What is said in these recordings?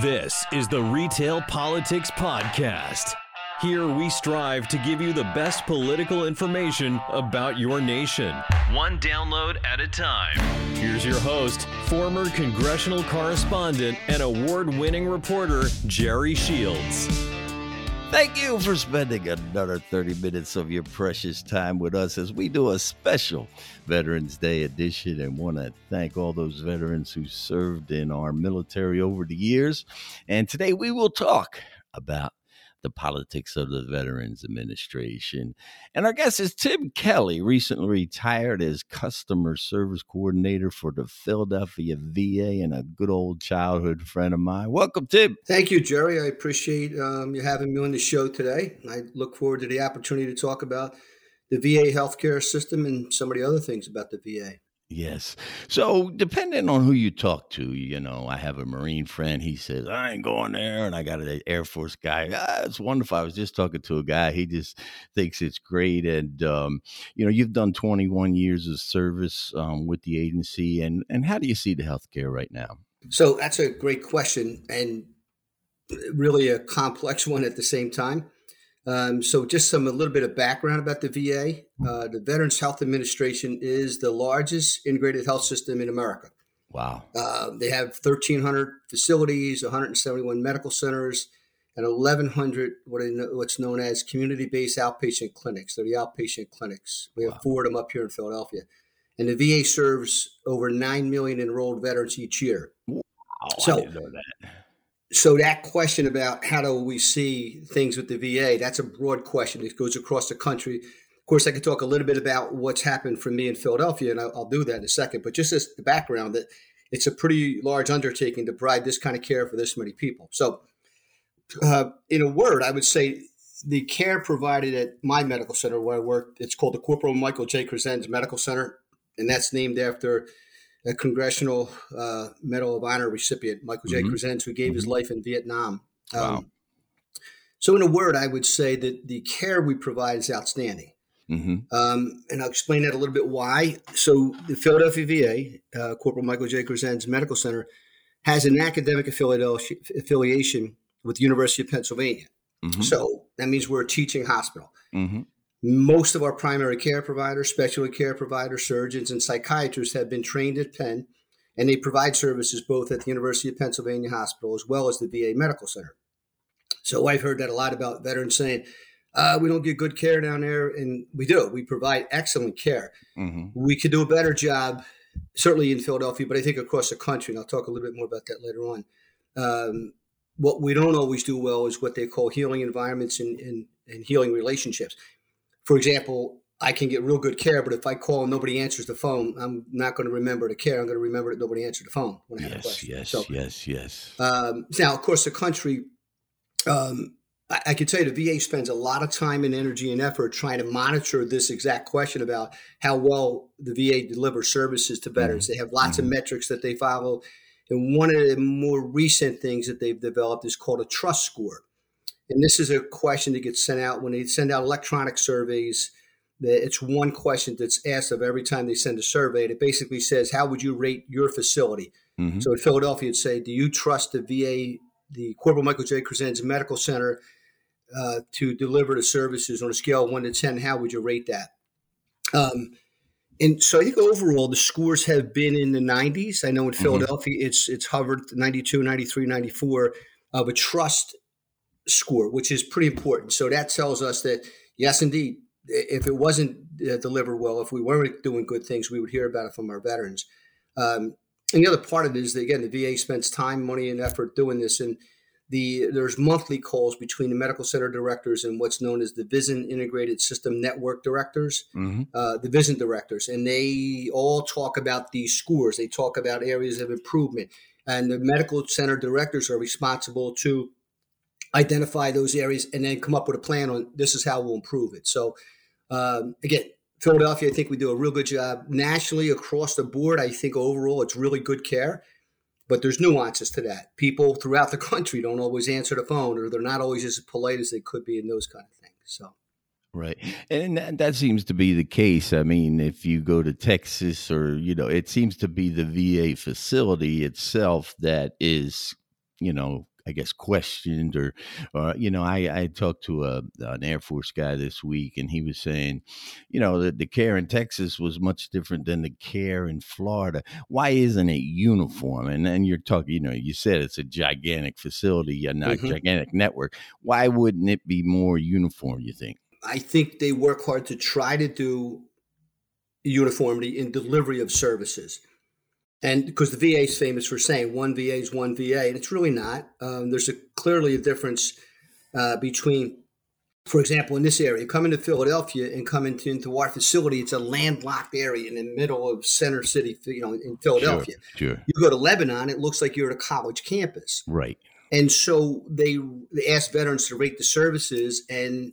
This is the Retail Politics Podcast. Here we strive to give you the best political information about your nation, one download at a time. Here's your host, former congressional correspondent and award winning reporter, Jerry Shields. Thank you for spending another 30 minutes of your precious time with us as we do a special Veterans Day edition and want to thank all those veterans who served in our military over the years. And today we will talk about the politics of the Veterans Administration. And our guest is Tim Kelly, recently retired as customer service coordinator for the Philadelphia VA and a good old childhood friend of mine. Welcome, Tim. Thank you, Jerry. I appreciate um, you having me on the show today. I look forward to the opportunity to talk about the VA healthcare system and some of the other things about the VA. Yes. So depending on who you talk to, you know, I have a Marine friend. He says, I ain't going there. And I got an Air Force guy. Ah, it's wonderful. I was just talking to a guy. He just thinks it's great. And, um, you know, you've done 21 years of service um, with the agency. And, and how do you see the healthcare right now? So that's a great question and really a complex one at the same time. Um, so, just some a little bit of background about the VA. Uh, the Veterans Health Administration is the largest integrated health system in America. Wow. Uh, they have 1,300 facilities, 171 medical centers, and 1,100 what what's known as community-based outpatient clinics. They're the outpatient clinics. We have wow. four of them up here in Philadelphia, and the VA serves over nine million enrolled veterans each year. Wow, so, I didn't know that so that question about how do we see things with the VA, that's a broad question. It goes across the country. Of course, I could talk a little bit about what's happened for me in Philadelphia, and I'll, I'll do that in a second. But just as the background, that it's a pretty large undertaking to provide this kind of care for this many people. So, uh, in a word, I would say the care provided at my medical center where I work, it's called the Corporal Michael J. Crescenz Medical Center, and that's named after a Congressional uh, Medal of Honor recipient, Michael J. mm hmm who gave mm-hmm. his life in Vietnam. Um, wow. So, in a word, I would say that the care we provide is outstanding. Mm-hmm. Um, and I'll explain that a little bit why. So, the Philadelphia VA, uh, Corporal Michael J. Crescenz Medical Center, has an academic affiliation with the University of Pennsylvania. Mm-hmm. So, that means we're a teaching hospital. Most of our primary care providers, specialty care providers, surgeons, and psychiatrists have been trained at Penn, and they provide services both at the University of Pennsylvania Hospital as well as the VA Medical Center. So I've heard that a lot about veterans saying, uh, we don't get good care down there, and we do. We provide excellent care. Mm-hmm. We could do a better job, certainly in Philadelphia, but I think across the country, and I'll talk a little bit more about that later on. Um, what we don't always do well is what they call healing environments and, and, and healing relationships for example, I can get real good care, but if I call and nobody answers the phone, I'm not going to remember to care. I'm going to remember that nobody answered the phone when I yes, have a question. Yes, so, yes, yes. Um, now, of course, the country, um, I, I can tell you the VA spends a lot of time and energy and effort trying to monitor this exact question about how well the VA delivers services to veterans. Mm-hmm. They have lots mm-hmm. of metrics that they follow. And one of the more recent things that they've developed is called a trust score. And this is a question that gets sent out when they send out electronic surveys. It's one question that's asked of every time they send a survey. It basically says, How would you rate your facility? Mm-hmm. So in Philadelphia, it'd say, Do you trust the VA, the Corporal Michael J. Crescenz Medical Center, uh, to deliver the services on a scale of one to 10? How would you rate that? Um, and so I think overall the scores have been in the 90s. I know in mm-hmm. Philadelphia mm-hmm. it's it's hovered 92, 93, 94 of a trust score, which is pretty important. So that tells us that, yes, indeed, if it wasn't uh, delivered well, if we weren't doing good things, we would hear about it from our veterans. Um, and the other part of it is that, again, the VA spends time, money, and effort doing this. And the there's monthly calls between the medical center directors and what's known as the VISN Integrated System Network directors, mm-hmm. uh, the VISN directors, and they all talk about these scores. They talk about areas of improvement, and the medical center directors are responsible to identify those areas, and then come up with a plan on this is how we'll improve it. So, um, again, Philadelphia, I think we do a real good job nationally across the board. I think overall it's really good care, but there's nuances to that. People throughout the country don't always answer the phone, or they're not always as polite as they could be, in those kind of things. So. Right. And that, that, seems to be the case. I mean, if you go to Texas or, you know, it seems to be the VA facility itself that is you know, I guess questioned or, or you know, I I talked to a an Air Force guy this week, and he was saying, you know, that the care in Texas was much different than the care in Florida. Why isn't it uniform? And then you're talking, you know, you said it's a gigantic facility and a mm-hmm. gigantic network. Why wouldn't it be more uniform? You think? I think they work hard to try to do uniformity in delivery of services. And because the VA is famous for saying one VA is one VA, and it's really not. Um, there's a, clearly a difference uh, between, for example, in this area, coming to Philadelphia and coming into, into our facility. It's a landlocked area in the middle of Center City, you know, in Philadelphia. Sure, sure. You go to Lebanon, it looks like you're at a college campus. Right. And so they they ask veterans to rate the services, and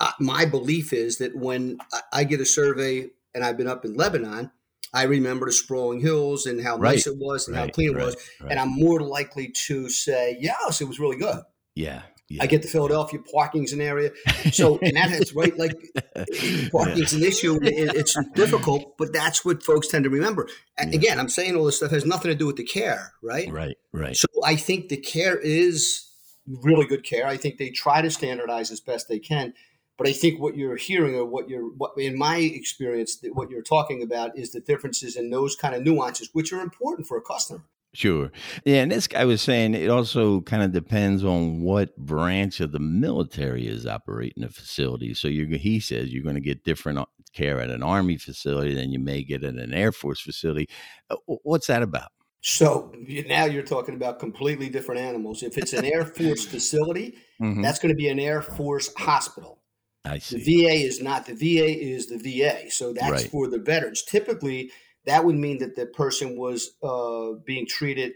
uh, my belief is that when I get a survey and I've been up in Lebanon, I remember the sprawling hills and how right. nice it was and right. how clean it right. was. And I'm more likely to say, yes, it was really good. Yeah. Yeah. I get to Philadelphia, parking's an area. So, and that is right, like parking's yeah. an issue. It, it's difficult, but that's what folks tend to remember. Yeah. Again, I'm saying all this stuff has nothing to do with the care, right? Right, right. So I think the care is really good care. I think they try to standardize as best they can. But I think what you're hearing, or what you're, what in my experience, what you're talking about is the differences in those kind of nuances, which are important for a customer. Sure. Yeah, and this guy was saying it also kind of depends on what branch of the military is operating the facility. So you he says you're going to get different uh, care at an army facility than you may get at an air force facility. Uh, what's that about? So now you're talking about completely different animals. If it's an air force facility, mm-hmm. that's going to be an air force hospital. I see. The VA is not the VA is the VA, so that's right. for the veterans. Typically, that would mean that the person was uh, being treated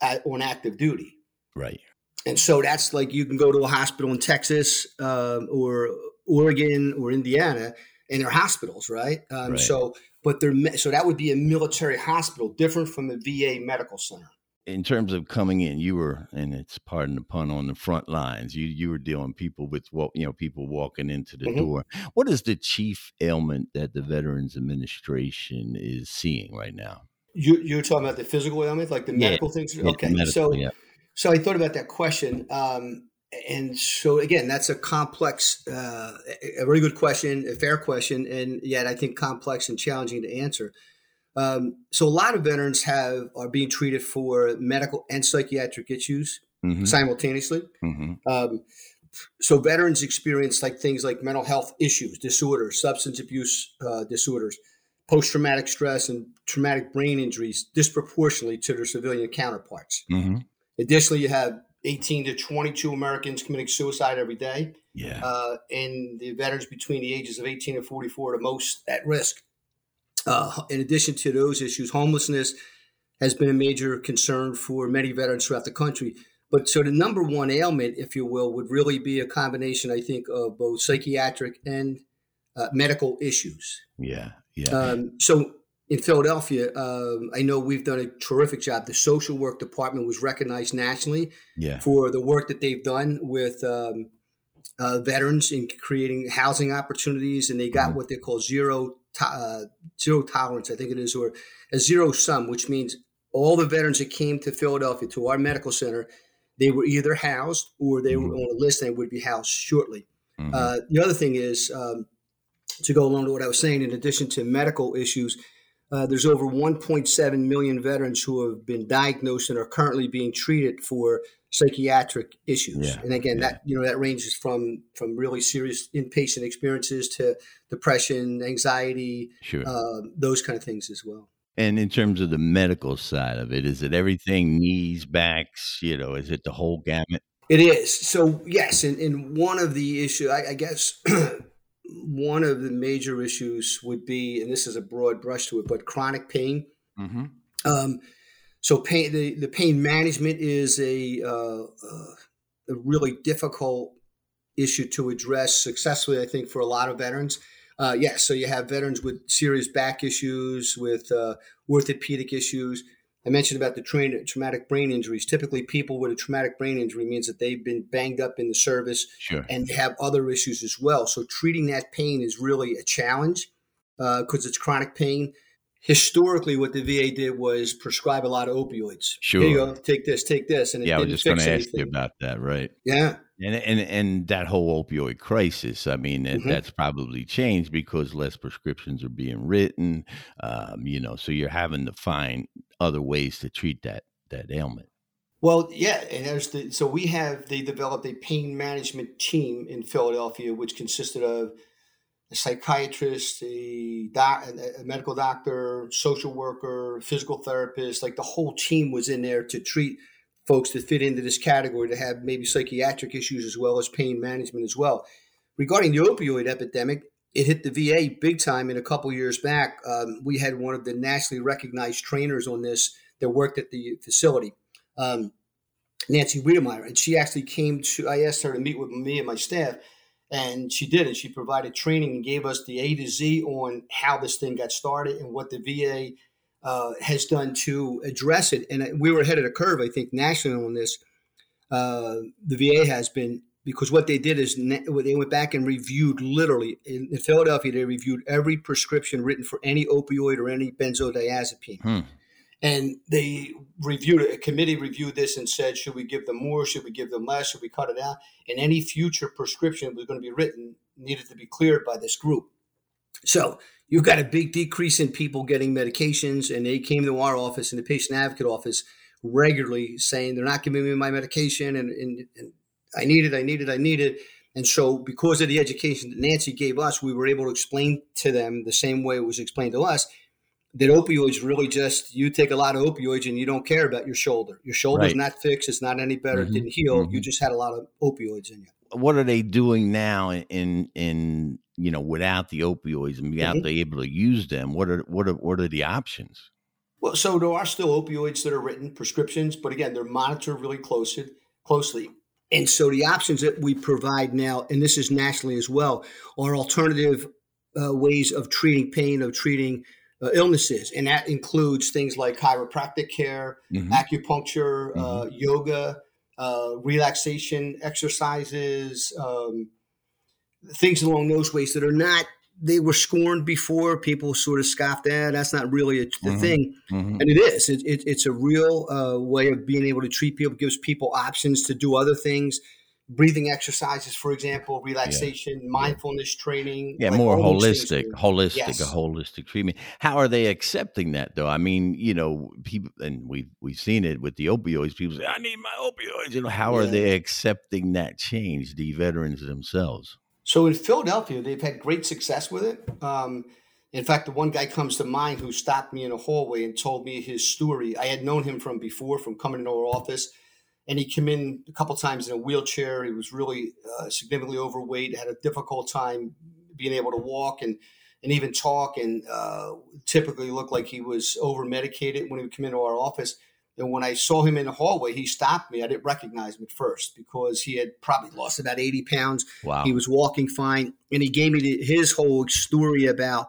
at, on active duty. Right. And so that's like you can go to a hospital in Texas uh, or Oregon or Indiana, and they're hospitals, right? Um, right. So, but they're so that would be a military hospital, different from a VA medical center in terms of coming in, you were, and it's pardon the pun, on the front lines. You you were dealing people with what you know, people walking into the mm-hmm. door. What is the chief ailment that the Veterans Administration is seeing right now? You you're talking about the physical ailment, like the medical yeah. things. Okay, medical, so yeah. so I thought about that question. Um, and so again, that's a complex, uh, a very good question, a fair question, and yet I think complex and challenging to answer. Um, so a lot of veterans have are being treated for medical and psychiatric issues mm-hmm. simultaneously. Mm-hmm. Um, so veterans experience like things like mental health issues, disorders, substance abuse uh, disorders, post traumatic stress, and traumatic brain injuries disproportionately to their civilian counterparts. Mm-hmm. Additionally, you have 18 to 22 Americans committing suicide every day. Yeah. Uh, and the veterans between the ages of 18 and 44 are the most at risk. Uh, in addition to those issues, homelessness has been a major concern for many veterans throughout the country. But so the number one ailment, if you will, would really be a combination, I think, of both psychiatric and uh, medical issues. Yeah, yeah. Um, so in Philadelphia, um, I know we've done a terrific job. The social work department was recognized nationally yeah. for the work that they've done with um, uh, veterans in creating housing opportunities, and they got mm-hmm. what they call zero to, uh, zero tolerance, I think it is, or a zero sum, which means all the veterans that came to Philadelphia to our medical center, they were either housed or they mm-hmm. were on a list and would be housed shortly. Mm-hmm. Uh, the other thing is um, to go along to what I was saying, in addition to medical issues, uh, there's over 1.7 million veterans who have been diagnosed and are currently being treated for psychiatric issues. Yeah, and again, yeah. that you know that ranges from from really serious inpatient experiences to depression, anxiety, sure. uh, those kind of things as well. And in terms of the medical side of it, is it everything knees, backs? You know, is it the whole gamut? It is. So yes, and, and one of the issue, I, I guess. one of the major issues would be, and this is a broad brush to it, but chronic pain. Mm-hmm. Um, so pain, the, the pain management is a, uh, uh, a really difficult issue to address successfully, I think, for a lot of veterans. Uh, yes, so you have veterans with serious back issues, with uh, orthopedic issues. I mentioned about the tra- traumatic brain injuries. Typically, people with a traumatic brain injury means that they've been banged up in the service sure. and they have other issues as well. So, treating that pain is really a challenge because uh, it's chronic pain historically what the VA did was prescribe a lot of opioids. Sure. Here you go, take this, take this, and yeah, I was just going to ask you about that, right? Yeah, and and and that whole opioid crisis. I mean, mm-hmm. that's probably changed because less prescriptions are being written. Um, you know, so you're having to find other ways to treat that that ailment. Well, yeah, and there's the so we have they developed a pain management team in Philadelphia, which consisted of a psychiatrist, a, doc, a medical doctor, social worker, physical therapist. Like the whole team was in there to treat folks that fit into this category to have maybe psychiatric issues as well as pain management as well. Regarding the opioid epidemic, it hit the VA big time. In a couple years back, um, we had one of the nationally recognized trainers on this that worked at the facility, um, Nancy Wiedemeyer, and she actually came to. I asked her to meet with me and my staff and she did, and she provided training and gave us the A to Z on how this thing got started and what the VA uh, has done to address it. And we were ahead of the curve, I think, nationally on this. Uh, the VA has been because what they did is they went back and reviewed literally in, Philadelphia. They reviewed every prescription written for any opioid or any benzodiazepine. Hmm and they reviewed it. A committee reviewed this and said, should we give them more? Should we give them less? Should we cut it out? And any future prescription that was going to be written needed to be cleared by this group. So you've got a big decrease in people getting medications, and they came to our office and the patient advocate office regularly saying they're not giving me my medication, and, and, and I need it, I need it, I need it. And so, because of the education that Nancy gave us, we were able to explain to them the same way it was explained to us that opioids really just you take a lot of opioids and you don't care about your shoulder. Your shoulder's right. not fixed. It's not any better. Mm-hmm. It didn't heal. Mm-hmm. You just had a lot of opioids in you. What are they doing now in in you know without the opioids and without mm-hmm. able to use them? What are what are what are the options? Well, so there are still opioids that are written prescriptions, but again, they're monitored really closely. Closely, and so the options that we provide now, and this is nationally as well, are alternative uh, ways of treating pain, of treating uh, illnesses, and that includes things like chiropractic care, mm-hmm. acupuncture, uh, mm-hmm. yoga, uh, relaxation exercises, um, things along those ways that are not. They were scorned before. People sort of scoffed at. That's not really a, the mm-hmm. thing, mm-hmm. and it is. It, it, it's a real uh, way of being able to treat people. Gives people options to do other things breathing exercises, for example, relaxation, yeah. mindfulness training. Yeah, like more holistic, holistic, yes. a holistic treatment. How are they accepting that though? I mean, you know, people, and we've we've seen it with the opioids. People say, "I need my opioids." You know, how yeah. are they accepting that change? The veterans themselves. So in Philadelphia, they've had great success with it. Um, in fact, the one guy comes to mind who stopped me in a hallway and told me his story. I had known him from before, from coming into our office and he came in a couple times in a wheelchair. He was really uh, significantly overweight, had a difficult time being able to walk and and even talk, and uh, typically looked like he was over medicated when he would come into our office. And when I saw him in the hallway, he stopped me. I didn't recognize him at first because he had probably lost about 80 pounds. Wow. He was walking fine. And he gave me his whole story about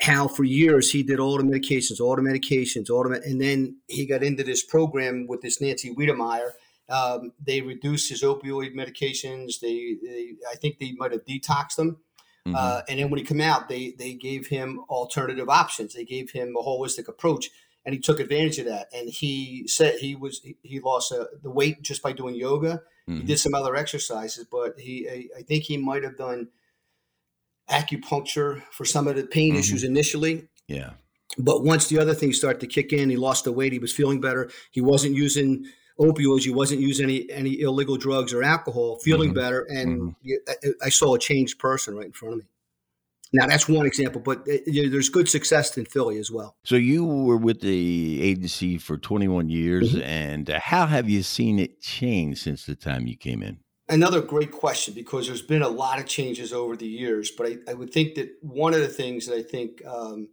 how for years he did all the medications, all the medications, all the, and then he got into this program with this Nancy Wiedemeyer um, they reduced his opioid medications. They, they I think they might have detoxed them. Mm-hmm. Uh, and then when he came out, they they gave him alternative options. They gave him a holistic approach, and he took advantage of that. And he said he was he lost uh, the weight just by doing yoga. Mm-hmm. He did some other exercises, but he I, I think he might have done acupuncture for some of the pain mm-hmm. issues initially. Yeah. But once the other things start to kick in, he lost the weight. He was feeling better. He wasn't using opioids, you wasn't using any any illegal drugs or alcohol, feeling mm-hmm. better, and mm-hmm. you, I, I, saw a changed person right in front of me. Now that's one example, but it, you know, there's good success in Philly as well. So you were with the agency for 21 years, mm-hmm. and uh, how have you seen it change since the time you came in? Another great question because there's been a lot of changes over the years, but I, I would think that one of the things that I think um,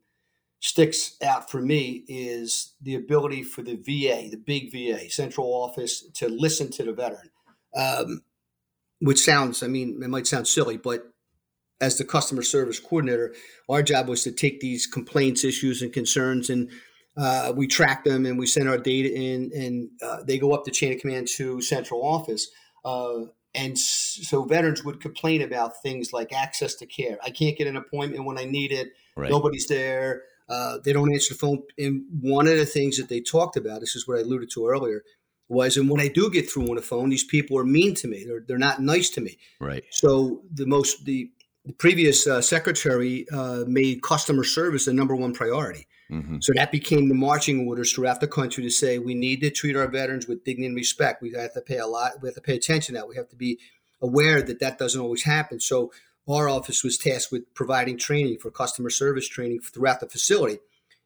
sticks out for me is the ability for the VA, the big VA, central office, to listen to the veteran. Um, which sounds, I mean, it might sound silly, but as the customer service coordinator, our job was to take these complaints, issues, and concerns, and uh, we track them and we send our data in, and uh, they go up the chain of command to central office. Uh, and so veterans would complain about things like access to care. I can't get an appointment when I need it. Right. Nobody's there Uh, they don't answer the phone. And one of the things that they talked about, this is what I alluded to earlier, was and when I do get through on the phone, these people are mean to me. They're, they're not nice to me. Right. So the most the, the previous uh, secretary uh, made customer service the number one priority. Mm-hmm. So that became the marching orders throughout the country to say we need to treat our veterans with dignity and respect. We have to pay a lot. We have to pay attention to that. We have to be aware that that doesn't always happen. So our office was tasked with providing training for customer service training throughout the facility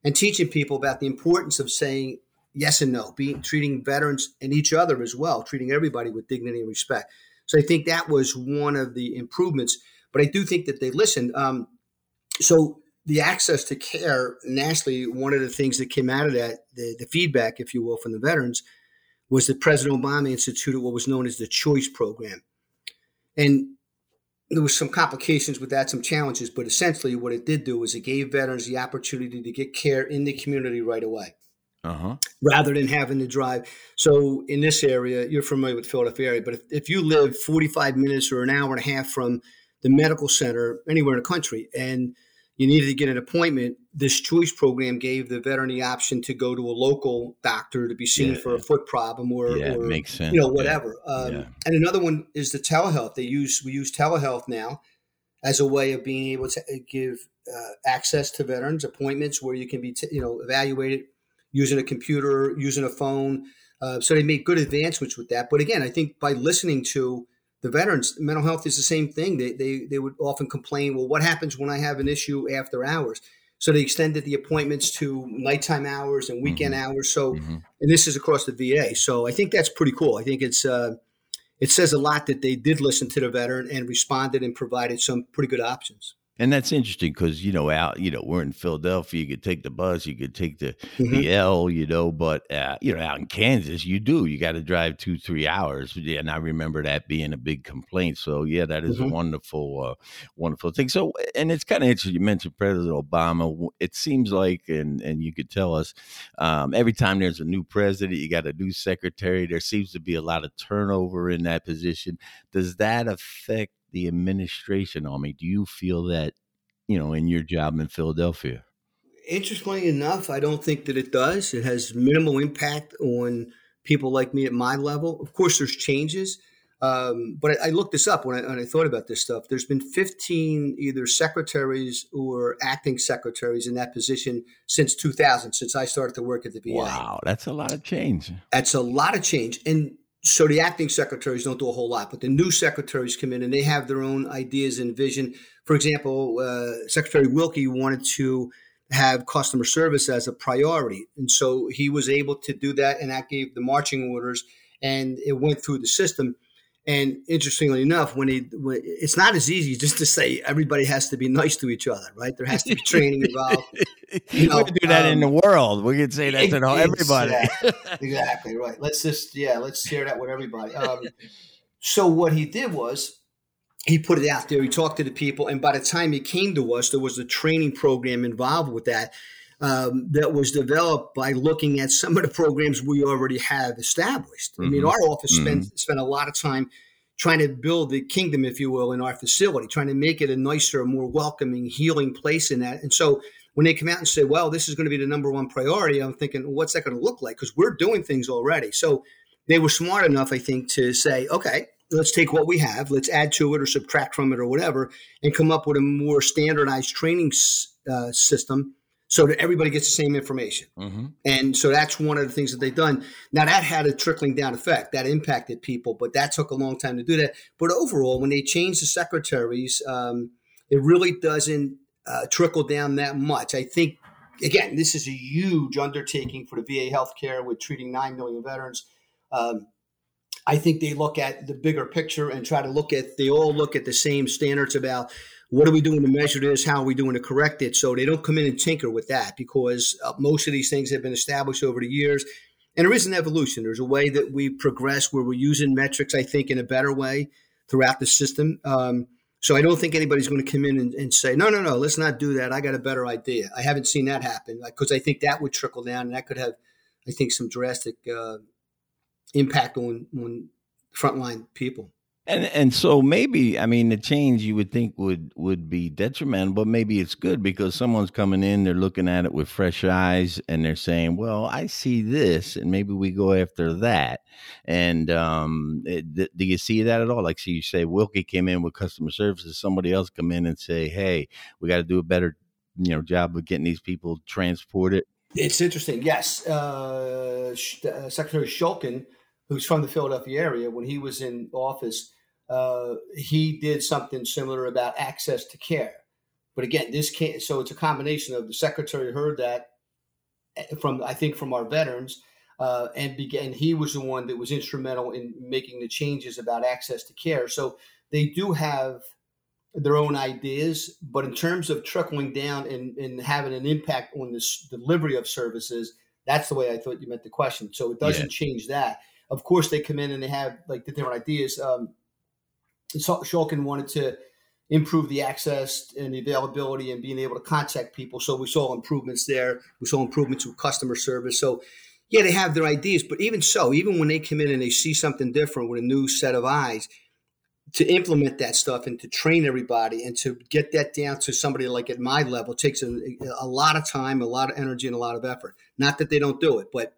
and teaching people about the importance of saying yes and no, being treating veterans and each other as well, treating everybody with dignity and respect. So I think that was one of the improvements. But I do think that they listened. Um, so the access to care nationally, one of the things that came out of that, the, the feedback, if you will, from the veterans, was that President Obama instituted what was known as the Choice Program. And there was some complications with that, some challenges, but essentially what it did do was it gave veterans the opportunity to get care in the community right away. Uh-huh. Rather than having to drive. So in this area, you're familiar with Philadelphia area, but if, if you live 45 minutes or an hour and a half from the medical center anywhere in the country and you needed to get an appointment, this choice program gave the veteran the option to go to a local doctor to be seen yeah. for a foot problem or, yeah, or makes sense. you know whatever. Yeah. Um, yeah. And another one is the telehealth. They use we use telehealth now as a way of being able to uh, give uh, access to veterans appointments where you can be t- you know evaluated using a computer, using a phone. Uh, so they made good advancements with that. But again, I think by listening to the veterans, mental health is the same thing. They, they, they would often complain, well, what happens when I have an issue after hours? So they extended the appointments to nighttime hours and weekend mm-hmm. hours. So, mm-hmm. and this is across the VA. So I think that's pretty cool. I think it's, uh, it says a lot that they did listen to the veteran and responded and provided some pretty good options. And that's interesting because you know out you know we're in Philadelphia. You could take the bus, you could take the mm-hmm. the L, you know, but uh, you know out in Kansas, you do you got to drive two three hours. And I remember that being a big complaint. So yeah, that is mm-hmm. a wonderful uh, wonderful thing. So and it's kind of interesting. You mentioned President Obama. It seems like, and and you could tell us um, every time there's a new president, you got a new secretary. There seems to be a lot of turnover in that position. Does that affect the administration on me. Do you feel that, you know, in your job in Philadelphia? Interestingly enough, I don't think that it does. It has minimal impact on people like me at my level. Of course, there's changes. Um, but I, I, looked this up when I, when I, thought about this stuff. There's been 15 either secretaries or acting secretaries in that position since 2000, since I started to work at the VA. Wow, that's a lot of change. That's a lot of change. And so the acting secretaries don't do a whole lot, but the new secretaries come in and they have their own ideas and vision. For example, uh, Secretary Wilkie wanted to have customer service as a priority, and so he was able to do that, and that gave the marching orders, and it went through the system. And interestingly enough, when, he, when it's not as easy just to say everybody has to be nice to each other, right? There has to be training involved. You know, we do that um, in the world. We could say that to everybody. exactly right. Let's just yeah, let's share that with everybody. Um, so what he did was he put it out there. He talked to the people, and by the time he came to us, there was a training program involved with that. Um, that was developed by looking at some of the programs we already have established. Mm-hmm. I mean, mm-hmm. our office mm-hmm. spent spent a lot of time trying to build the kingdom, if you will, in our facility, trying to make it a nicer, more welcoming, healing place in that. And so when they come out and say, well, this is going to be the number one priority, I'm thinking, well, what's that going to look like? Because we're doing things already. So they were smart enough, I think, to say, okay, let's take what we have, let's add to it or subtract from it or whatever, and come up with a more standardized training uh, system so that everybody gets the same information. Mm-hmm. And so that's one of the things that they've done. Now that had a trickling down effect that impacted people, but that took a long time to do that. But overall, when they changed the secretaries, um, it really doesn't uh, trickle down that much. I think again, this is a huge undertaking for the VA healthcare with treating nine million veterans. Um, I think they look at the bigger picture and try to look at. They all look at the same standards about what are we doing to measure this? How are we doing to correct it? So they don't come in and tinker with that because uh, most of these things have been established over the years. And there is an evolution. There's a way that we progress where we're using metrics, I think, in a better way throughout the system. Um, so I don't think anybody's going to come in and, and, say, no, no, no, let's not do that. I got a better idea. I haven't seen that happen because I think that would trickle down and that could have, I think, some drastic uh, impact on, on frontline people. And and so maybe I mean the change you would think would would be detrimental, but maybe it's good because someone's coming in, they're looking at it with fresh eyes, and they're saying, "Well, I see this, and maybe we go after that." And um, th- do you see that at all? Like, so you say Wilkie came in with customer services, somebody else come in and say, "Hey, we got to do a better, you know, job of getting these people transported." It's interesting. Yes, uh, uh, Secretary Shulkin, who's from the Philadelphia area, when he was in office uh, he did something similar about access to care. But again, this can't. So it's a combination of the secretary heard that eh, from I think from our veterans, uh, and began. He was the one that was instrumental in making the changes about access to care. So they do have their own ideas, but in terms of trickling down and, and having an impact on the delivery of services, that's the way I thought you meant the question. So it doesn't yeah. change that. Of course, they come in and they have like the different ideas. Um, Shulkin wanted to improve the access and the availability and being able to contact people. So we saw improvements there. We saw improvements with customer service. So yeah, they have their ideas, but even so, even when they come in and they see something different with a new set of eyes, to implement that stuff and to train everybody and to get that down to somebody like at my level takes a, a lot of time, a lot of energy, and a lot of effort. Not that they don't do it, but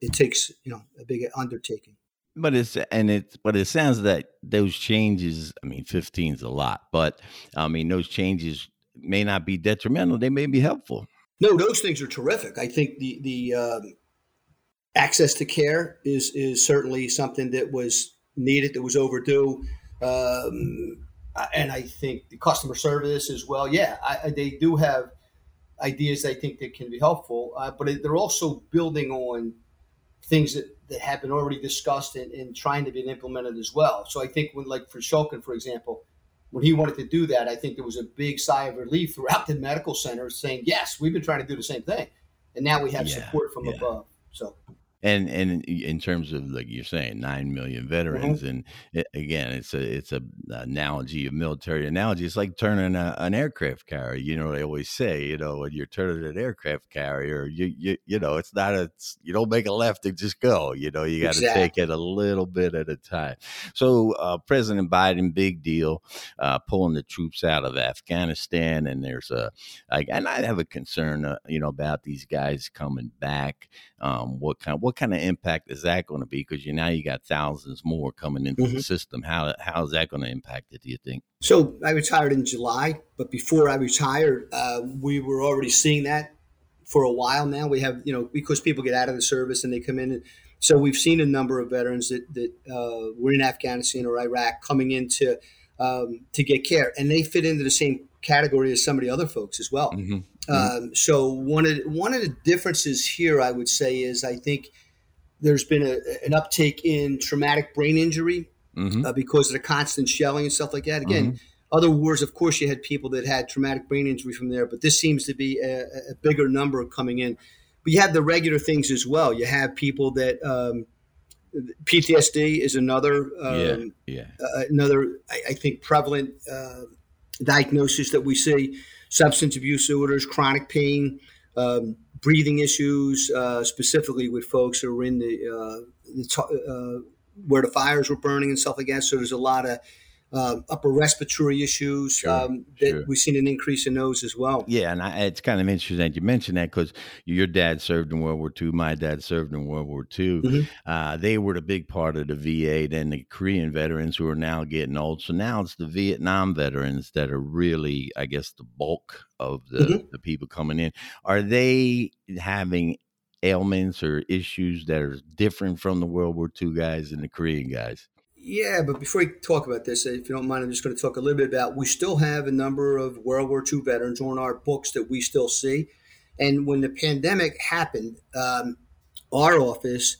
it takes you know a big undertaking. But it's and it's but it sounds that those changes. I mean, fifteen is a lot, but I mean those changes may not be detrimental. They may be helpful. No, those things are terrific. I think the the um, access to care is is certainly something that was needed, that was overdue, um, and I think the customer service as well. Yeah, I, they do have ideas I think that can be helpful, uh, but they're also building on things that, that have been already discussed and, and trying to be implemented as well. So I think when, like for Shulkin, for example, when he wanted to do that, I think there was a big sigh of relief throughout the medical center saying, yes, we've been trying to do the same thing. And now we have yeah, support from yeah. above. So and and in terms of like you're saying, nine million veterans, mm-hmm. and it, again, it's a it's a analogy, a military analogy. It's like turning a, an aircraft carrier. You know, they always say, you know, when you're turning an aircraft carrier, you you you know, it's not a it's, you don't make a left and just go. You know, you got to exactly. take it a little bit at a time. So uh, President Biden, big deal, uh, pulling the troops out of Afghanistan, and there's a like, and I have a concern, uh, you know, about these guys coming back. Um, what kind what kind of impact is that going to be? Because you now you got thousands more coming into mm-hmm. the system. How how is that going to impact it? Do you think? So I retired in July, but before I retired, uh, we were already seeing that for a while now. We have you know because people get out of the service and they come in. And, so we've seen a number of veterans that that uh, were in Afghanistan or Iraq coming into um, to get care, and they fit into the same category as some of the other folks as well. Mm-hmm. Mm-hmm. Um, so one of one of the differences here, I would say, is I think there's been a, an uptake in traumatic brain injury mm-hmm. uh, because of the constant shelling and stuff like that. Again, mm-hmm. other wars, of course, you had people that had traumatic brain injury from there, but this seems to be a, a bigger number coming in. But you have the regular things as well. You have people that um, PTSD is another, um, yeah, yeah. Uh, another I, I, think prevalent uh, diagnosis that we see substance abuse disorders, chronic pain, um, breathing issues, uh, specifically with folks who are in the, uh, the uh, where the fires were burning and stuff like that. So there's a lot of uh, upper respiratory issues sure, um, that sure. we've seen an increase in those as well. Yeah, and I, it's kind of interesting that you mentioned that because your dad served in World War II, my dad served in World War II. Mm-hmm. Uh, they were the big part of the VA. Then the Korean veterans who are now getting old. So now it's the Vietnam veterans that are really, I guess, the bulk of the, mm-hmm. the people coming in. Are they having ailments or issues that are different from the World War II guys and the Korean guys? Yeah, but before we talk about this, if you don't mind, I'm just going to talk a little bit about. We still have a number of World War II veterans on our books that we still see, and when the pandemic happened, um, our office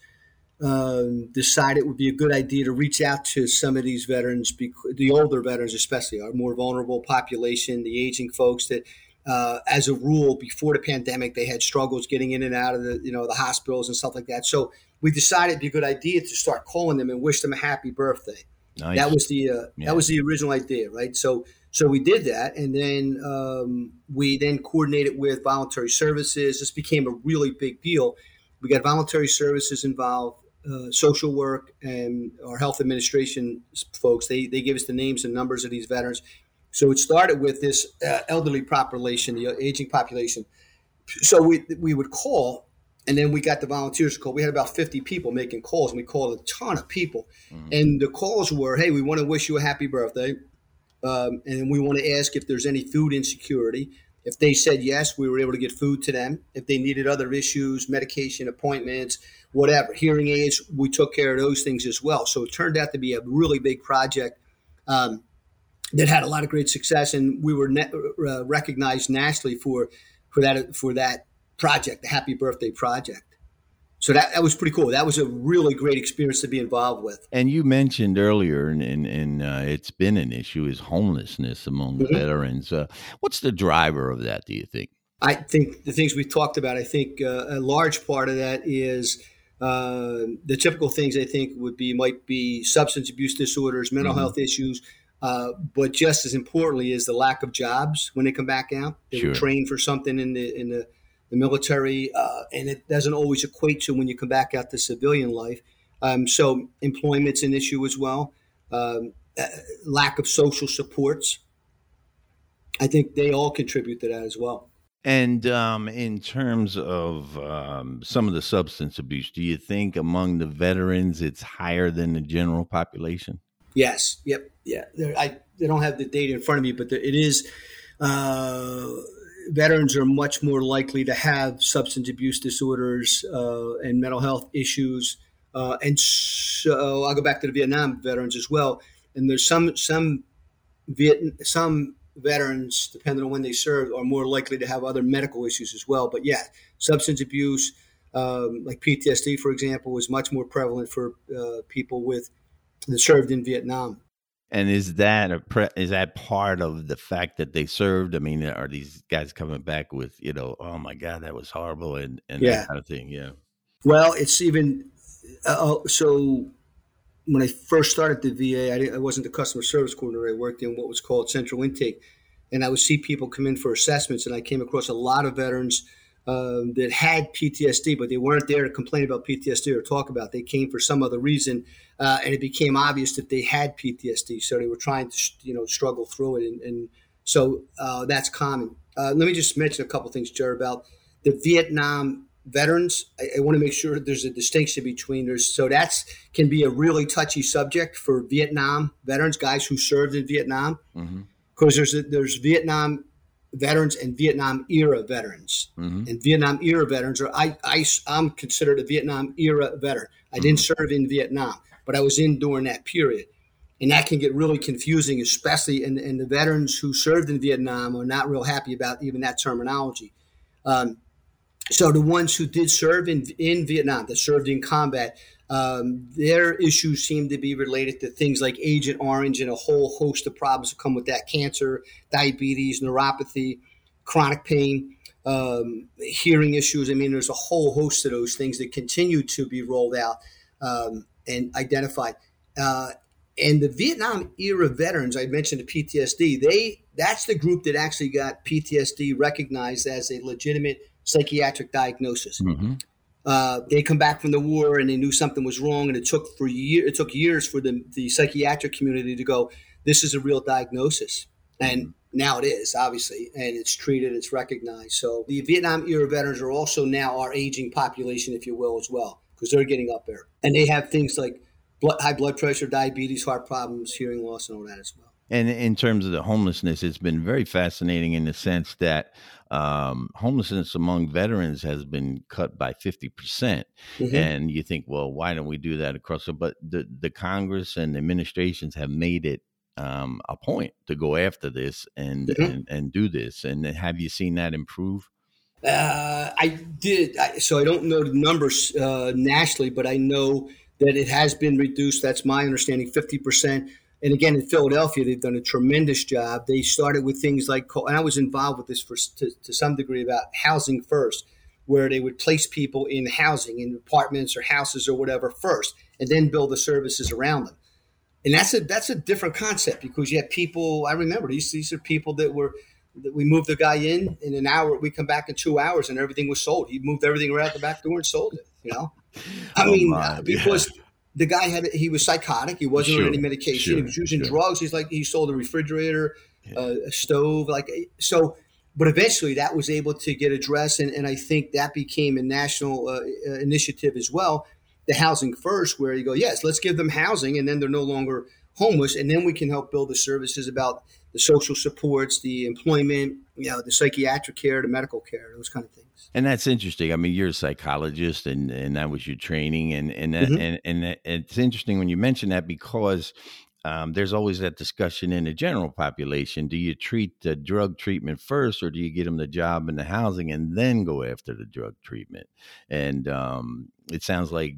um, decided it would be a good idea to reach out to some of these veterans, the older veterans especially, our more vulnerable population, the aging folks that. Uh, as a rule, before the pandemic, they had struggles getting in and out of the, you know, the hospitals and stuff like that. So we decided it'd be a good idea to start calling them and wish them a happy birthday. Nice. That was the uh, yeah. that was the original idea, right? So so we did that, and then um, we then coordinated with voluntary services. This became a really big deal. We got voluntary services involved, uh, social work and our health administration folks. They they give us the names and numbers of these veterans. So it started with this uh, elderly population, the aging population. So we we would call, and then we got the volunteers to call. We had about fifty people making calls, and we called a ton of people. Mm-hmm. And the calls were, "Hey, we want to wish you a happy birthday, um, and we want to ask if there's any food insecurity." If they said yes, we were able to get food to them. If they needed other issues, medication, appointments, whatever, hearing aids, we took care of those things as well. So it turned out to be a really big project um, that had a lot of great success, and we were ne- uh, recognized nationally for for that for that project, the Happy Birthday Project so that, that was pretty cool. That was a really great experience to be involved with. And you mentioned earlier, and, and, and uh, it's been an issue, is homelessness among mm-hmm. veterans. Uh, what's the driver of that, do you think? I think the things we've talked about, I think uh, a large part of that is uh, the typical things I think would be might be substance abuse disorders, mental mm-hmm. health issues, uh, but just as importantly is the lack of jobs when they come back out. They sure. trained for something in the in the the military, uh, and it doesn't always equate to when you come back out to civilian life. Um, so employment's an issue as well. Um, uh, lack of social supports. I think they all contribute to that as well. And um, in terms of um, some of the substance abuse, do you think among the veterans it's higher than the general population? Yes. Yep. Yeah. I, I don't have the data in front of me, but it is. Uh, veterans are much more likely to have substance abuse disorders uh, and mental health issues. Uh, and so I'll go back to the Vietnam veterans as well. And there's some some Viet, some veterans, depending on when they served, are more likely to have other medical issues as well. But yeah, substance abuse, um, like PTSD, for example, is much more prevalent for uh, people with that served in Vietnam. And is that a pre- is that part of the fact that they served? I mean, are these guys coming back with you know, oh my god, that was horrible, and and yeah. that kind of thing? Yeah. Well, it's even uh, oh, so. When I first started the VA, I, I, wasn't the customer service coordinator. I worked in what was called central intake, and I would see people come in for assessments, and I came across a lot of veterans um, that had PTSD, but they weren't there to complain about PTSD or talk about. It. They came for some other reason, uh, and it became obvious that they had PTSD. So they were trying to, you know, struggle through it, and, and so uh, that's common. Uh, let me just mention a couple things, Jared, about the Vietnam veterans. I, I want to make sure there's a distinction between there's so that's can be a really touchy subject for Vietnam veterans, guys who served in Vietnam, because mm-hmm. there's a, there's Vietnam veterans and Vietnam era veterans. Mm-hmm. And Vietnam era veterans are I, I I'm considered a Vietnam era veteran. I mm-hmm. didn't serve in Vietnam, but I was in during that period. And that can get really confusing, especially in, in the veterans who served in Vietnam are not real happy about even that terminology. Um, so the ones who did serve in, in Vietnam, that served in combat, um, their issues seem to be related to things like Agent Orange and a whole host of problems that come with that cancer, diabetes, neuropathy, chronic pain, um, hearing issues. I mean, there's a whole host of those things that continue to be rolled out um, and identified. Uh, and the Vietnam era veterans, I mentioned the PTSD, they that's the group that actually got PTSD recognized as a legitimate psychiatric diagnosis. Mm-hmm. Uh, they come back from the war and they knew something was wrong, and it took for year it took years for the the psychiatric community to go, this is a real diagnosis, and now it is obviously, and it's treated, it's recognized. So the Vietnam era veterans are also now our aging population, if you will, as well, because they're getting up there, and they have things like blood, high blood pressure, diabetes, heart problems, hearing loss, and all that as well. And in terms of the homelessness, it's been very fascinating in the sense that um, homelessness among veterans has been cut by 50%. percent mm hmm And you think, well, why don't we do that across the, but the, the Congress and administrations have made it um, a point to go after this and, mm-hmm. and, and do this. And have you seen that improve? Uh, I did. I, so I don't know the numbers uh, nationally, but I know that it has been reduced. That's my understanding, 50%. And again, in Philadelphia, they've done a tremendous job. They started with things like, and I was involved with this for, to, to some degree about housing first, where they would place people in housing, in apartments or houses or whatever first, and then build the services around them. And that's a that's a different concept because you have people. I remember these these are people that were that we moved the guy in in an hour. We come back in two hours and everything was sold. He moved everything right out the back door and sold it. You know, I oh mean, my, because yeah. The guy had he was psychotic. He wasn't sure, on any medication. Sure, he was using sure. drugs. He's like he sold a refrigerator, yeah. uh, a stove, like so. But eventually, that was able to get addressed, and, and I think that became a national uh, uh initiative as well. The housing first, where you go, yes, let's give them housing, and then they're no longer homeless, and then we can help build the services about the social supports, the employment, you know, the psychiatric care, the medical care, those kind of things. And that's interesting. I mean, you're a psychologist, and and that was your training, and and that, mm-hmm. and and it's interesting when you mention that because. Um, there's always that discussion in the general population. Do you treat the drug treatment first, or do you get them the job and the housing and then go after the drug treatment? And um, it sounds like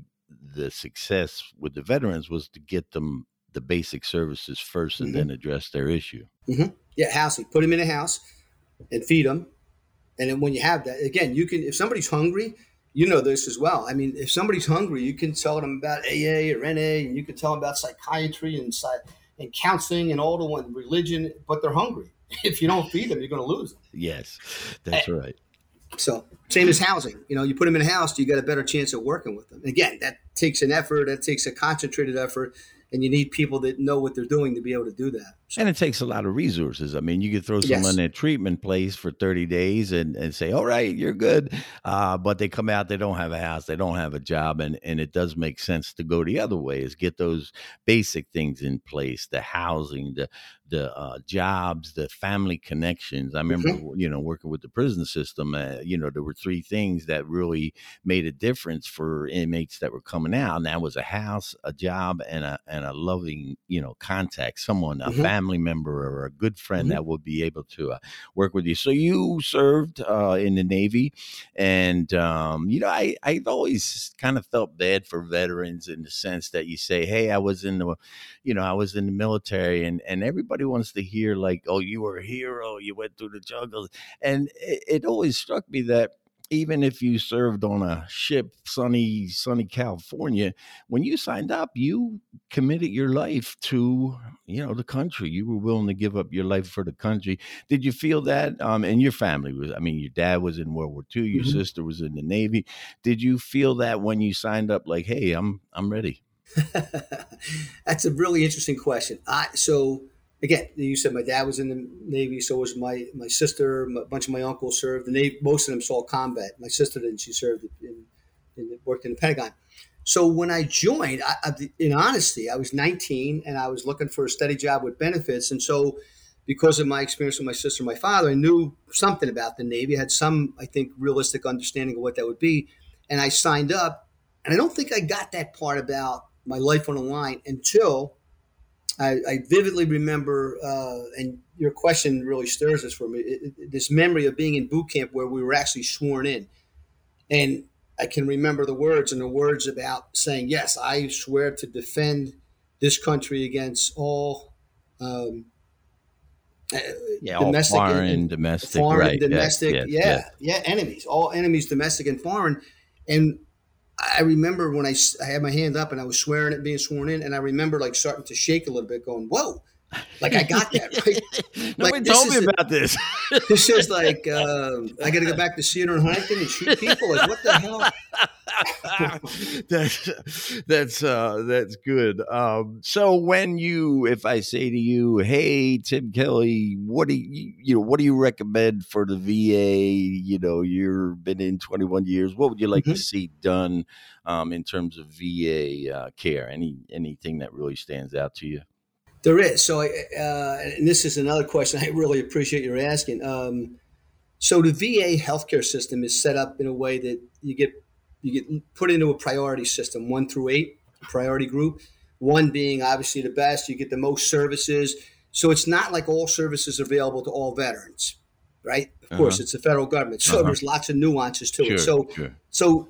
the success with the veterans was to get them the basic services 1st and mm-hmm. then address their issue. Mm-hmm. Yeah, housing. Put them in a house and feed them. And then when you have that, again, you can, if somebody's hungry, you know this as well. I mean, if somebody's hungry, you can tell them about AA or NA, and you can tell them about psychiatry and and counseling and all the one religion, but they're hungry. If you don't feed them, you're going to lose them. Yes, that's and, right. So same as housing. You know, you put them in a house, you got a better chance of working with them. Again, that takes an effort. That takes a concentrated effort and you need people that know what they're doing to be able to do that. And it takes a lot of resources. I mean, you could throw someone yes. in a treatment place for 30 days and, and say, all right, you're good. Uh, but they come out, they don't have a house, they don't have a job. And, and it does make sense to go the other way is get those basic things in place, the housing, the, the uh, jobs, the family connections. I remember, mm-hmm. you know, working with the prison system, uh, you know, there were three things that really made a difference for inmates that were coming out. And that was a house, a job, and a, and a loving, you know, contact, someone, a mm-hmm. family family member or a good friend mm-hmm. that will be able to uh, work with you. So you served uh, in the Navy, and um, you know I I've always kind of felt bad for veterans in the sense that you say, hey, I was in the, you know, I was in the military, and and everybody wants to hear like, oh, you were a hero, you went through the jungle, and it, it always struck me that even if you served on a ship, sunny, sunny California, when you signed up, you committed your life to, you know, the country. You were willing to give up your life for the country. Did you feel that? Um, and your family was, I mean, your dad was in World War II, your mm-hmm. sister was in the Navy. Did you feel that when you signed up, like, hey, I'm, I'm ready? That's a really interesting question. I, so, again, you said my dad was in the Navy, so was my my sister. A bunch of my uncles served. The Navy, most of them saw combat. My sister didn't; she served in, in worked in the Pentagon. So when I joined, I, I, in honesty, I was 19 and I was looking for a steady job with benefits. And so, because of my experience with my sister and my father, I knew something about the Navy. I had some, I think, realistic understanding of what that would be. And I signed up. And I don't think I got that part about my life on the line until I, I vividly remember, uh, and your question really stirs this for me. It, it, this memory of being in boot camp where we were actually sworn in, and I can remember the words and the words about saying, "Yes, I swear to defend this country against all." Um, uh, yeah, domestic all foreign, and, domestic, foreign, right? domestic, yes, yeah, yes. yeah, enemies, all enemies, domestic and foreign, and I remember when I, I had my hand up and I was swearing at being sworn in, and I remember like starting to shake a little bit, going, "Whoa!" Like I got that right. Nobody like, told me about this. this is like uh, I got to go back to Cedar and Huntington and shoot people. Like what the hell? that's that's uh, that's good. Um, so when you, if I say to you, "Hey, Tim Kelly, what do you, you know, what do you recommend for the VA? You know, you've been in 21 years. What would you like mm-hmm. to see done um, in terms of VA uh, care? Any anything that really stands out to you? There is. So, uh, and this is another question I really appreciate your asking. Um, so, the VA healthcare system is set up in a way that you get you get put into a priority system, one through eight, priority group. One being obviously the best. You get the most services. So it's not like all services are available to all veterans, right? Of uh-huh. course, it's the federal government, so uh-huh. there's lots of nuances to sure, it. So, sure. so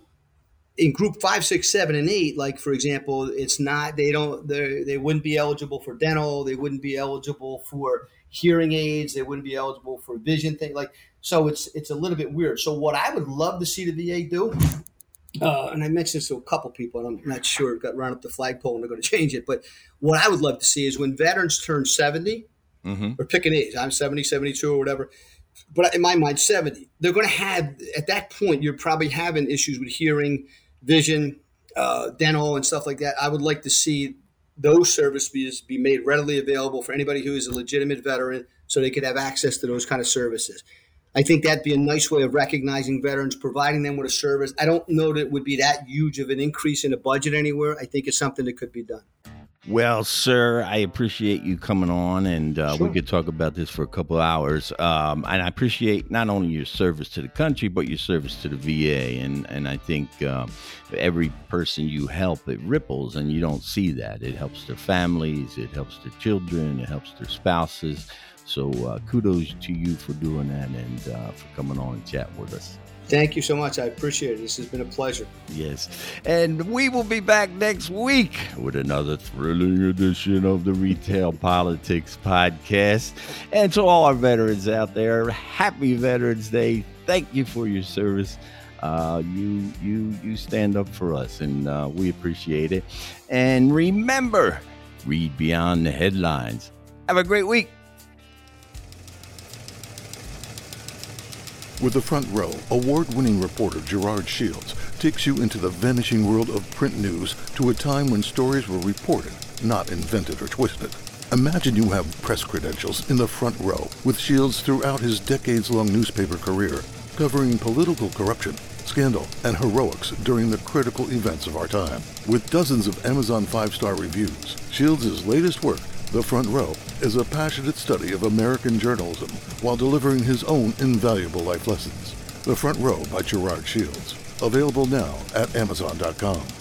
in group five, six, seven, and eight, like for example, it's not they don't they they wouldn't be eligible for dental, they wouldn't be eligible for hearing aids, they wouldn't be eligible for vision thing. Like so, it's it's a little bit weird. So what I would love to see the VA do, uh, and I mentioned this to a couple people, and I'm not sure got run up the flagpole and they're going to change it. But what I would love to see is when veterans turn 70 mm-hmm. or pick an age, I'm 70, 72 or whatever. But in my mind, 70, they're going to have, at that point, you're probably having issues with hearing, vision, uh, dental, and stuff like that. I would like to see those services be made readily available for anybody who is a legitimate veteran so they could have access to those kind of services. I think that'd be a nice way of recognizing veterans, providing them with a service. I don't know that it would be that huge of an increase in the budget anywhere. I think it's something that could be done. Well, sir, I appreciate you coming on, and uh, sure. we could talk about this for a couple hours. Um, and I appreciate not only your service to the country, but your service to the VA. And and I think uh, every person you help, it ripples, and you don't see that. It helps their families, it helps their children, it helps their spouses. So uh, kudos to you for doing that and uh, for coming on and chat with us. Thank you so much. I appreciate it. This has been a pleasure. Yes. And we will be back next week with another thrilling edition of the Retail Politics Podcast. And to all our veterans out there, happy Veterans Day. Thank you for your service. Uh, you you you stand up for us, and uh, we appreciate it. And remember, read beyond the headlines. Have a great week. With the front row, award winning reporter Gerard Shields takes you into the vanishing world of print news to a time when stories were reported, not invented or twisted. Imagine you have press credentials in the front row with Shields throughout his decades long newspaper career, covering political corruption, scandal, and heroics during the critical events of our time. With dozens of Amazon five star reviews, Shields' latest work the Front Row is a passionate study of American journalism while delivering his own invaluable life lessons. The Front Row by Gerard Shields. Available now at Amazon.com.